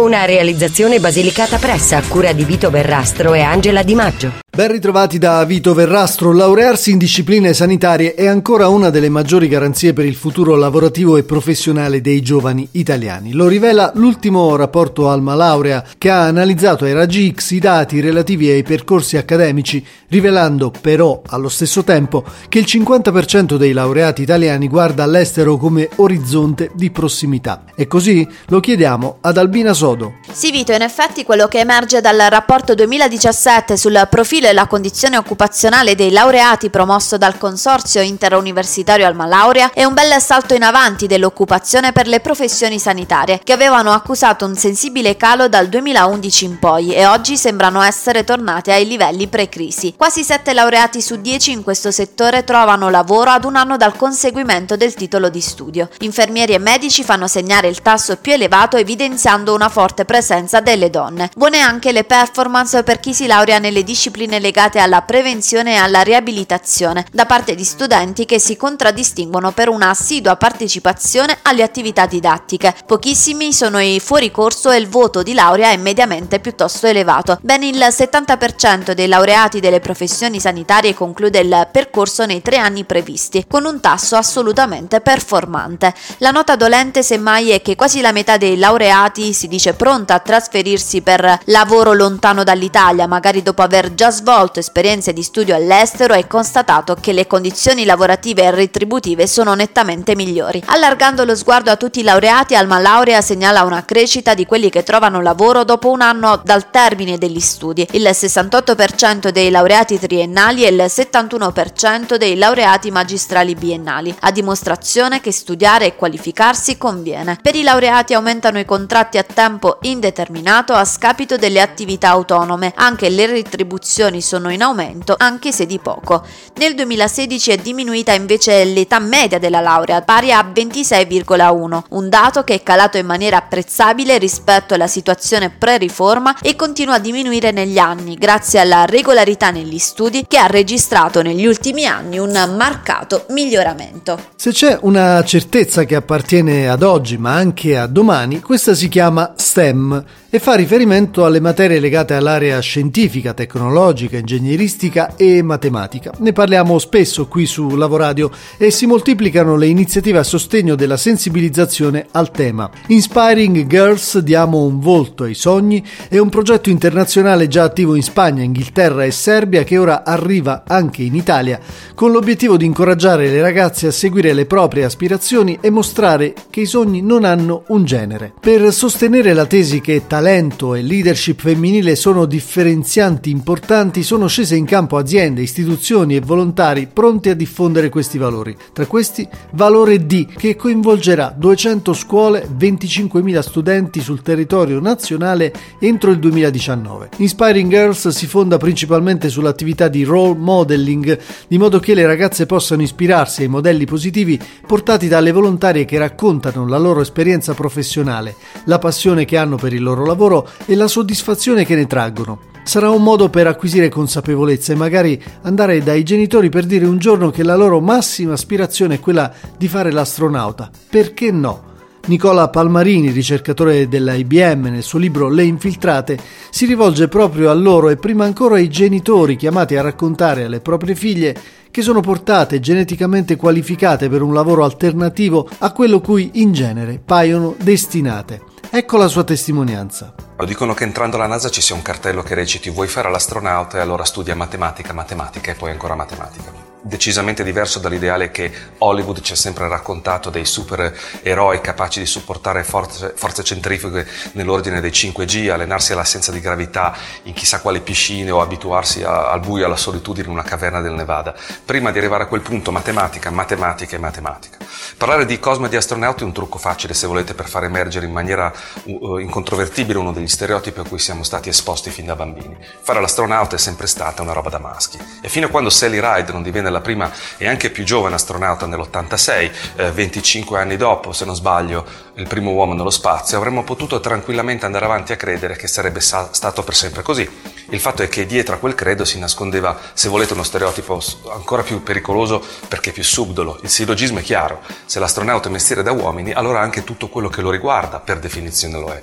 Una realizzazione basilicata pressa a cura di Vito Verrastro e Angela Di Maggio. Ben ritrovati da Vito Verrastro. Laurearsi in discipline sanitarie è ancora una delle maggiori garanzie per il futuro lavorativo e professionale dei giovani italiani. Lo rivela l'ultimo rapporto Alma Laurea che ha analizzato ai raggi X i dati relativi ai percorsi accademici, rivelando però allo stesso tempo che il 50% dei laureati italiani guarda all'estero come orizzonte di prossimità. E così lo chiediamo ad Albina Sodo. Sì Vito, in effetti quello che emerge dal rapporto 2017 sul profilo e la condizione occupazionale dei laureati promosso dal Consorzio Interuniversitario Alma Laurea è un bel salto in avanti dell'occupazione per le professioni sanitarie, che avevano accusato un sensibile calo dal 2011 in poi e oggi sembrano essere tornate ai livelli pre-crisi. Quasi 7 laureati su 10 in questo settore trovano lavoro ad un anno dal conseguimento del titolo di studio. Infermieri e medici fanno segnare il tasso più elevato evidenziando una forte presenza delle donne. Buone anche le performance per chi si laurea nelle discipline legate alla prevenzione e alla riabilitazione da parte di studenti che si contraddistinguono per una assidua partecipazione alle attività didattiche. Pochissimi sono i fuori corso e il voto di laurea è mediamente piuttosto elevato. Ben il 70% dei laureati delle professioni sanitarie conclude il percorso nei tre anni previsti, con un tasso assolutamente performante. La nota dolente semmai è che quasi la metà dei laureati si dice pronta a trasferirsi per lavoro lontano dall'Italia, magari dopo aver già svolto esperienze di studio all'estero e constatato che le condizioni lavorative e retributive sono nettamente migliori. Allargando lo sguardo a tutti i laureati, Alma Laurea segnala una crescita di quelli che trovano lavoro dopo un anno dal termine degli studi, il 68% dei laureati triennali e il 71% dei laureati magistrali biennali, a dimostrazione che studiare e qualificarsi conviene. Per i laureati aumentano i contratti a tempo indeterminato a scapito delle attività autonome, anche le retribuzioni sono in aumento, anche se di poco. Nel 2016 è diminuita invece l'età media della laurea, pari a 26,1, un dato che è calato in maniera apprezzabile rispetto alla situazione pre-riforma e continua a diminuire negli anni, grazie alla regolarità negli studi che ha registrato negli ultimi anni un marcato miglioramento. Se c'è una certezza che appartiene ad oggi ma anche a domani, questa si chiama STEM e fa riferimento alle materie legate all'area scientifica, tecnologica, ingegneristica e matematica. Ne parliamo spesso qui su Lavoradio e si moltiplicano le iniziative a sostegno della sensibilizzazione al tema. Inspiring Girls diamo un volto ai sogni è un progetto internazionale già attivo in Spagna, Inghilterra e Serbia che ora arriva anche in Italia con l'obiettivo di incoraggiare le ragazze a seguire le proprie aspirazioni e mostrare che i sogni non hanno un genere. Per sostenere la tesi che talento e leadership femminile sono differenzianti importanti, sono scese in campo aziende, istituzioni e volontari pronti a diffondere questi valori. Tra questi, Valore D, che coinvolgerà 200 scuole, 25.000 studenti sul territorio nazionale entro il 2019. Inspiring Girls si fonda principalmente sull'attività di role modeling, di modo che le ragazze possano ispirarsi ai modelli positivi portati dalle volontarie che raccontano la loro esperienza professionale, la passione che hanno per il loro lavoro e la soddisfazione che ne traggono. Sarà un modo per acquisire consapevolezza e magari andare dai genitori per dire un giorno che la loro massima aspirazione è quella di fare l'astronauta. Perché no? Nicola Palmarini, ricercatore dell'IBM, nel suo libro Le infiltrate, si rivolge proprio a loro e prima ancora ai genitori chiamati a raccontare alle proprie figlie che sono portate geneticamente qualificate per un lavoro alternativo a quello cui in genere paiono destinate. Ecco la sua testimonianza. Dicono che entrando alla NASA ci sia un cartello che reciti vuoi fare l'astronauta e allora studia matematica, matematica e poi ancora matematica. decisamente diverso dall'ideale che Hollywood ci ha sempre raccontato dei supereroi capaci di supportare forze, forze centrifughe nell'ordine dei 5G, allenarsi all'assenza di gravità in chissà quali piscine o abituarsi a, al buio alla solitudine in una caverna del Nevada. Prima di arrivare a quel punto, matematica, matematica e matematica. Parlare di cosmo e di astronauti è un trucco facile, se volete, per far emergere in maniera uh, incontrovertibile uno degli stereotipi a cui siamo stati esposti fin da bambini. Fare l'astronauta è sempre stata una roba da maschi. E fino a quando Sally Ride non divenne la prima e anche più giovane astronauta nell'86, eh, 25 anni dopo, se non sbaglio, il primo uomo nello spazio, avremmo potuto tranquillamente andare avanti a credere che sarebbe sa- stato per sempre così. Il fatto è che dietro a quel credo si nascondeva, se volete, uno stereotipo ancora più pericoloso perché più subdolo. Il sillogismo è chiaro, se l'astronauta è mestiere da uomini, allora anche tutto quello che lo riguarda, per definizione lo è.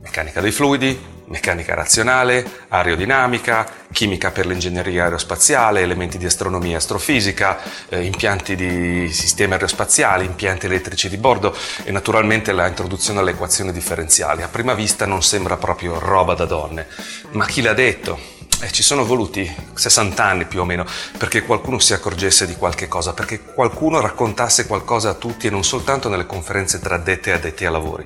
Meccanica dei fluidi, meccanica razionale, aerodinamica, chimica per l'ingegneria aerospaziale, elementi di astronomia e astrofisica, eh, impianti di sistemi aerospaziali, impianti elettrici di bordo e naturalmente la introduzione alle equazioni differenziali. A prima vista non sembra proprio roba da donne, ma chi l'ha detto? Eh, ci sono voluti 60 anni più o meno perché qualcuno si accorgesse di qualche cosa, perché qualcuno raccontasse qualcosa a tutti e non soltanto nelle conferenze tra addetti e addetti ai lavori.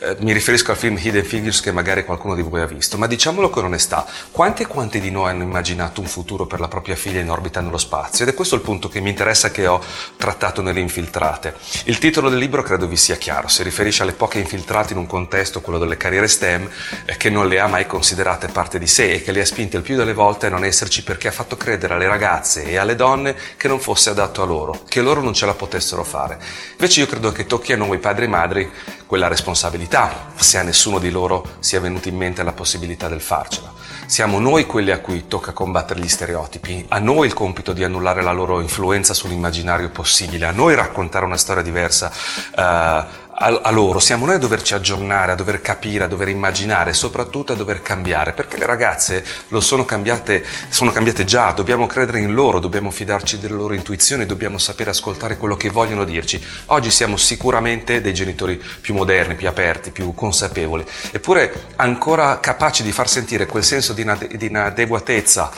Eh, mi riferisco al film Hidden Figures che magari qualcuno di voi ha visto, ma diciamolo con onestà, quanti e quanti di noi hanno immaginato un futuro per la propria figlia in orbita nello spazio? Ed è questo il punto che mi interessa che ho trattato nelle infiltrate. Il titolo del libro credo vi sia chiaro, si riferisce alle poche infiltrate in un contesto, quello delle carriere STEM, eh, che non le ha mai considerate parte di sé e che le ha spinte il più delle volte non esserci perché ha fatto credere alle ragazze e alle donne che non fosse adatto a loro, che loro non ce la potessero fare. Invece io credo che tocchi a noi padri e madri quella responsabilità, se a nessuno di loro sia venuta in mente la possibilità del farcela. Siamo noi quelli a cui tocca combattere gli stereotipi, a noi il compito di annullare la loro influenza sull'immaginario possibile, a noi raccontare una storia diversa. Uh, a, a, loro, siamo noi a doverci aggiornare, a dover capire, a dover immaginare soprattutto a dover cambiare, perché le ragazze lo sono cambiate, sono cambiate già, dobbiamo credere in loro, dobbiamo fidarci delle loro intuizioni, dobbiamo sapere ascoltare quello che vogliono dirci. Oggi siamo sicuramente dei genitori più moderni, più aperti, più consapevoli, eppure ancora capaci di far sentire quel senso di, di inadeguatezza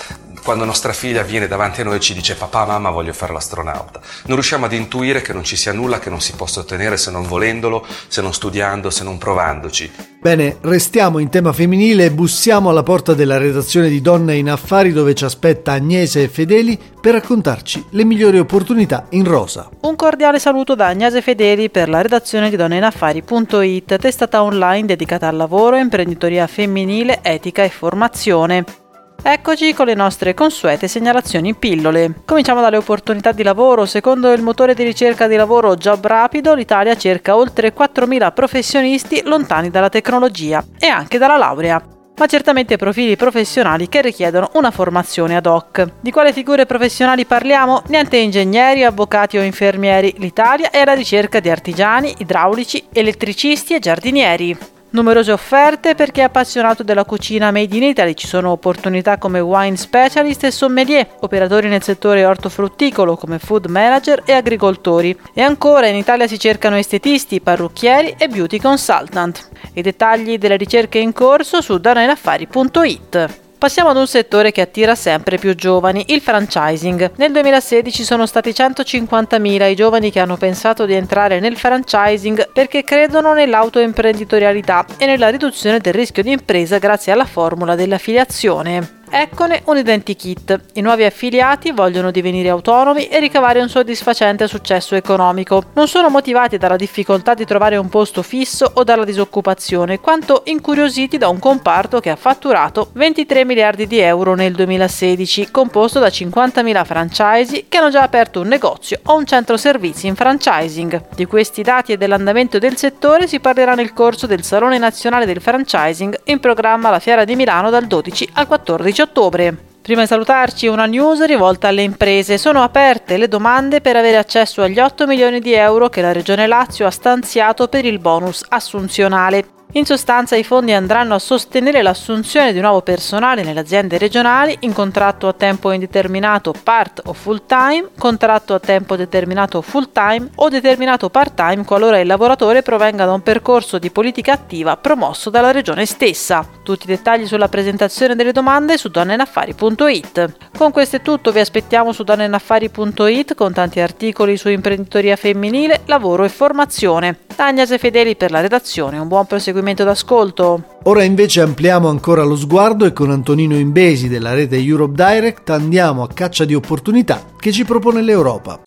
quando nostra figlia viene davanti a noi e ci dice papà, mamma, voglio fare l'astronauta. Non riusciamo ad intuire che non ci sia nulla che non si possa ottenere se non volendolo, se non studiando, se non provandoci. Bene, restiamo in tema femminile e bussiamo alla porta della redazione di Donne in Affari dove ci aspetta Agnese e Fedeli per raccontarci le migliori opportunità in rosa. Un cordiale saluto da Agnese Fedeli per la redazione di donneinaffari.it, testata online dedicata al lavoro, imprenditoria femminile, etica e formazione. Eccoci con le nostre consuete segnalazioni in pillole. Cominciamo dalle opportunità di lavoro. Secondo il motore di ricerca di lavoro Job Rapido, l'Italia cerca oltre 4.000 professionisti lontani dalla tecnologia e anche dalla laurea ma certamente profili professionali che richiedono una formazione ad hoc. Di quale figure professionali parliamo? Niente ingegneri, avvocati o infermieri. L'Italia è alla ricerca di artigiani, idraulici, elettricisti e giardinieri. Numerose offerte per chi è appassionato della cucina made in Italy, ci sono opportunità come wine specialist e sommelier, operatori nel settore ortofrutticolo come food manager e agricoltori. E ancora in Italia si cercano estetisti, parrucchieri e beauty consultant. I dettagli delle ricerche in corso su danainaffari.it. Passiamo ad un settore che attira sempre più giovani, il franchising. Nel 2016 sono stati 150.000 i giovani che hanno pensato di entrare nel franchising perché credono nell'autoimprenditorialità e nella riduzione del rischio di impresa grazie alla formula dell'affiliazione. Eccone un identikit. I nuovi affiliati vogliono divenire autonomi e ricavare un soddisfacente successo economico. Non sono motivati dalla difficoltà di trovare un posto fisso o dalla disoccupazione, quanto incuriositi da un comparto che ha fatturato 23 miliardi di euro nel 2016, composto da 50.000 franchise che hanno già aperto un negozio o un centro servizi in franchising. Di questi dati e dell'andamento del settore si parlerà nel corso del Salone Nazionale del Franchising in programma alla Fiera di Milano dal 12 al 14 ottobre. Prima di salutarci una news rivolta alle imprese. Sono aperte le domande per avere accesso agli 8 milioni di euro che la Regione Lazio ha stanziato per il bonus assunzionale. In sostanza i fondi andranno a sostenere l'assunzione di nuovo personale nelle aziende regionali in contratto a tempo indeterminato part o full time, contratto a tempo determinato full time o determinato part time qualora il lavoratore provenga da un percorso di politica attiva promosso dalla regione stessa. Tutti i dettagli sulla presentazione delle domande su donnenaffari.it. Con questo è tutto, vi aspettiamo su donnenaffari.it con tanti articoli su imprenditoria femminile, lavoro e formazione. Agnese Fedeli per la redazione, un buon proseguimento d'ascolto. Ora invece ampliamo ancora lo sguardo e con Antonino Imbesi della rete Europe Direct andiamo a caccia di opportunità che ci propone l'Europa.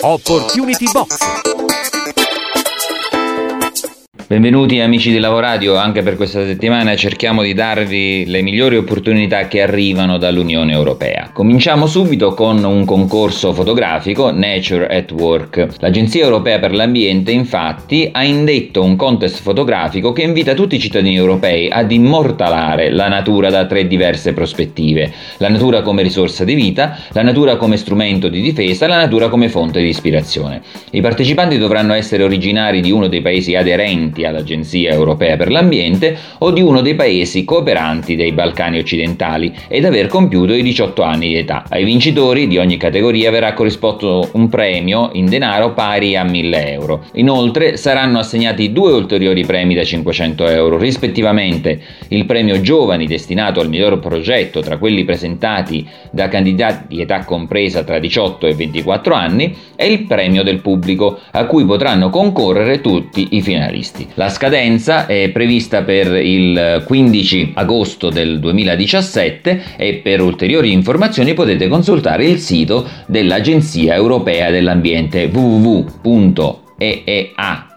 Opportunity Box Benvenuti amici di Lavoradio, anche per questa settimana cerchiamo di darvi le migliori opportunità che arrivano dall'Unione Europea. Cominciamo subito con un concorso fotografico, Nature at Work. L'Agenzia Europea per l'Ambiente infatti ha indetto un contest fotografico che invita tutti i cittadini europei ad immortalare la natura da tre diverse prospettive. La natura come risorsa di vita, la natura come strumento di difesa, la natura come fonte di ispirazione. I partecipanti dovranno essere originari di uno dei paesi aderenti iscritti all'Agenzia Europea per l'Ambiente o di uno dei paesi cooperanti dei Balcani occidentali ed aver compiuto i 18 anni di età. Ai vincitori di ogni categoria verrà corrisposto un premio in denaro pari a 1000 euro. Inoltre saranno assegnati due ulteriori premi da 500 euro, rispettivamente il premio Giovani destinato al miglior progetto tra quelli presentati da candidati di età compresa tra 18 e 24 anni e il premio del pubblico a cui potranno concorrere tutti i finalisti. La scadenza è prevista per il 15 agosto del 2017 e per ulteriori informazioni potete consultare il sito dell'Agenzia Europea dell'Ambiente www.eea.com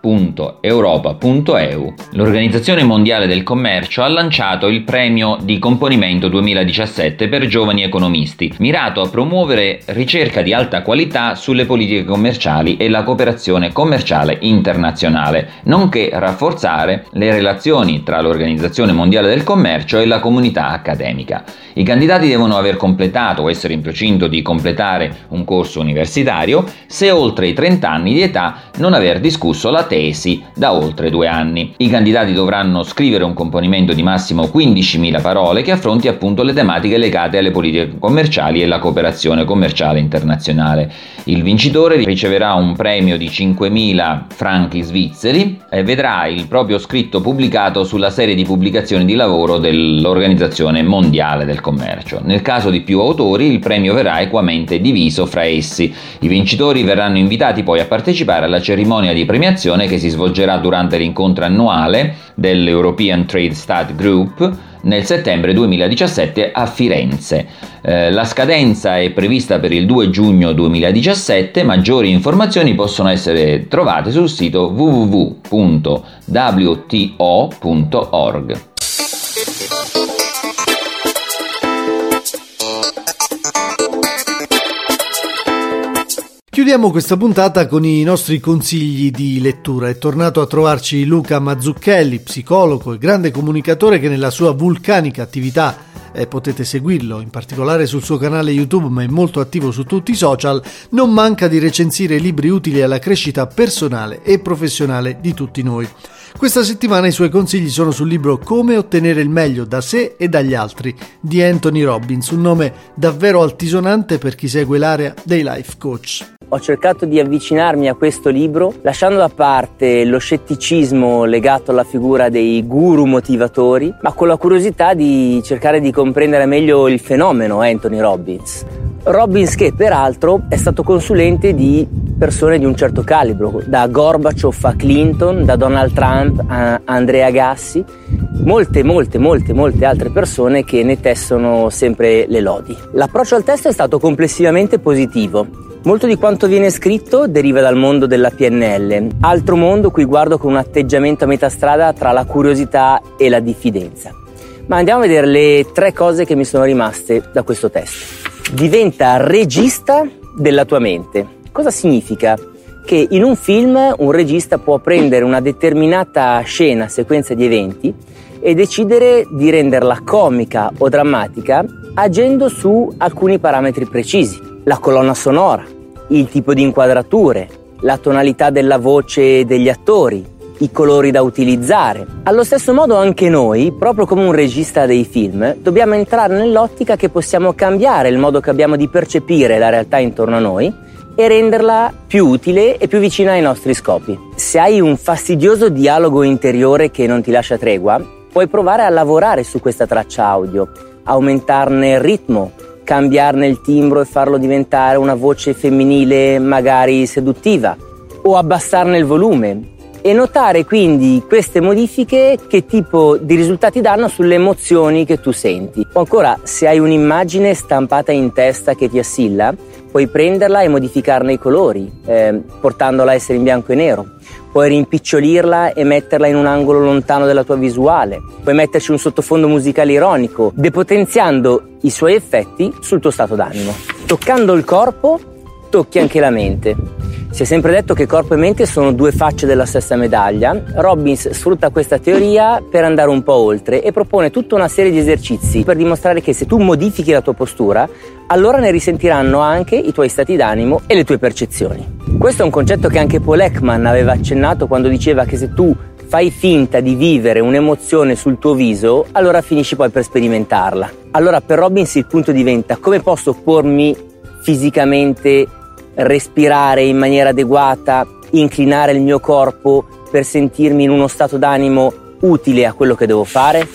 www.europa.eu, l'Organizzazione Mondiale del Commercio ha lanciato il premio di componimento 2017 per giovani economisti, mirato a promuovere ricerca di alta qualità sulle politiche commerciali e la cooperazione commerciale internazionale, nonché rafforzare le relazioni tra l'Organizzazione Mondiale del Commercio e la comunità accademica. I candidati devono aver completato o essere in procinto di completare un corso universitario se oltre i 30 anni di età non aver discusso la tesi da oltre due anni. I candidati dovranno scrivere un componimento di massimo 15.000 parole che affronti appunto le tematiche legate alle politiche commerciali e la cooperazione commerciale internazionale. Il vincitore riceverà un premio di 5.000 franchi svizzeri e vedrà il proprio scritto pubblicato sulla serie di pubblicazioni di lavoro dell'Organizzazione Mondiale del Commercio. Nel caso di più autori il premio verrà equamente diviso fra essi. I vincitori verranno invitati poi a partecipare alla cerimonia di premiazione riunione che si svolgerà durante l'incontro annuale dell'European Trade Stat Group nel settembre 2017 a Firenze. Eh, la scadenza è prevista per il 2 giugno 2017, maggiori informazioni possono essere trovate sul sito www.wto.org. Chiudiamo questa puntata con i nostri consigli di lettura. È tornato a trovarci Luca Mazzucchelli, psicologo e grande comunicatore che nella sua vulcanica attività eh, potete seguirlo in particolare sul suo canale YouTube, ma è molto attivo su tutti i social, non manca di recensire libri utili alla crescita personale e professionale di tutti noi. Questa settimana i suoi consigli sono sul libro Come ottenere il meglio da sé e dagli altri di Anthony Robbins, un nome davvero altisonante per chi segue l'area dei life coach ho cercato di avvicinarmi a questo libro lasciando da parte lo scetticismo legato alla figura dei guru motivatori, ma con la curiosità di cercare di comprendere meglio il fenomeno Anthony Robbins. Robbins che peraltro è stato consulente di persone di un certo calibro, da Gorbaciov a Clinton, da Donald Trump a Andrea Gassi, molte, molte, molte, molte altre persone che ne tessono sempre le lodi. L'approccio al testo è stato complessivamente positivo. Molto di quanto viene scritto deriva dal mondo della PNL, altro mondo cui guardo con un atteggiamento a metà strada tra la curiosità e la diffidenza. Ma andiamo a vedere le tre cose che mi sono rimaste da questo testo. Diventa regista della tua mente. Cosa significa? Che in un film un regista può prendere una determinata scena, sequenza di eventi e decidere di renderla comica o drammatica agendo su alcuni parametri precisi la colonna sonora, il tipo di inquadrature, la tonalità della voce degli attori, i colori da utilizzare. Allo stesso modo anche noi, proprio come un regista dei film, dobbiamo entrare nell'ottica che possiamo cambiare il modo che abbiamo di percepire la realtà intorno a noi e renderla più utile e più vicina ai nostri scopi. Se hai un fastidioso dialogo interiore che non ti lascia tregua, puoi provare a lavorare su questa traccia audio, aumentarne il ritmo, cambiarne il timbro e farlo diventare una voce femminile magari seduttiva o abbassarne il volume e notare quindi queste modifiche che tipo di risultati danno sulle emozioni che tu senti. O ancora, se hai un'immagine stampata in testa che ti assilla, puoi prenderla e modificarne i colori, eh, portandola a essere in bianco e nero. Puoi rimpicciolirla e metterla in un angolo lontano della tua visuale. Puoi metterci un sottofondo musicale ironico, depotenziando i suoi effetti sul tuo stato d'animo. Toccando il corpo, tocchi anche la mente. Si è sempre detto che corpo e mente sono due facce della stessa medaglia. Robbins sfrutta questa teoria per andare un po' oltre e propone tutta una serie di esercizi per dimostrare che se tu modifichi la tua postura, allora ne risentiranno anche i tuoi stati d'animo e le tue percezioni. Questo è un concetto che anche Paul Ekman aveva accennato quando diceva che se tu fai finta di vivere un'emozione sul tuo viso, allora finisci poi per sperimentarla. Allora per Robbins il punto diventa come posso pormi fisicamente respirare in maniera adeguata, inclinare il mio corpo per sentirmi in uno stato d'animo utile a quello che devo fare?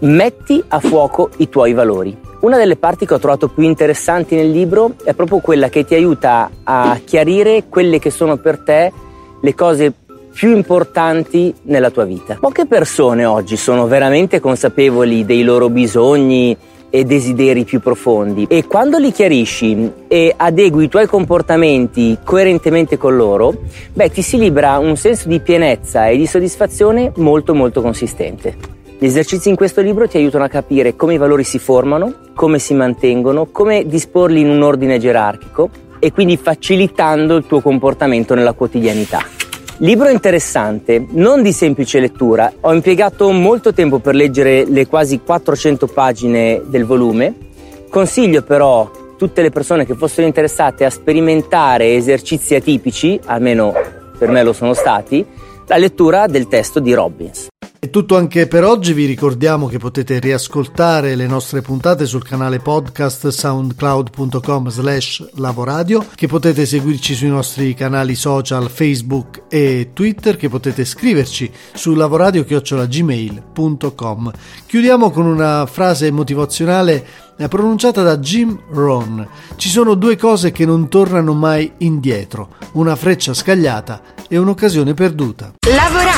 Metti a fuoco i tuoi valori. Una delle parti che ho trovato più interessanti nel libro è proprio quella che ti aiuta a chiarire quelle che sono per te le cose più importanti nella tua vita. Poche persone oggi sono veramente consapevoli dei loro bisogni, e desideri più profondi e quando li chiarisci e adegui i tuoi comportamenti coerentemente con loro, beh, ti si libera un senso di pienezza e di soddisfazione molto molto consistente. Gli esercizi in questo libro ti aiutano a capire come i valori si formano, come si mantengono, come disporli in un ordine gerarchico e quindi facilitando il tuo comportamento nella quotidianità. Libro interessante, non di semplice lettura. Ho impiegato molto tempo per leggere le quasi 400 pagine del volume. Consiglio però tutte le persone che fossero interessate a sperimentare esercizi atipici, almeno per me lo sono stati, la lettura del testo di Robbins. È tutto anche per oggi, vi ricordiamo che potete riascoltare le nostre puntate sul canale podcast soundcloud.com slash lavoradio, che potete seguirci sui nostri canali social Facebook e Twitter, che potete scriverci su lavoradio.gmail.com. Chiudiamo con una frase motivazionale pronunciata da Jim Rohn. Ci sono due cose che non tornano mai indietro, una freccia scagliata e un'occasione perduta.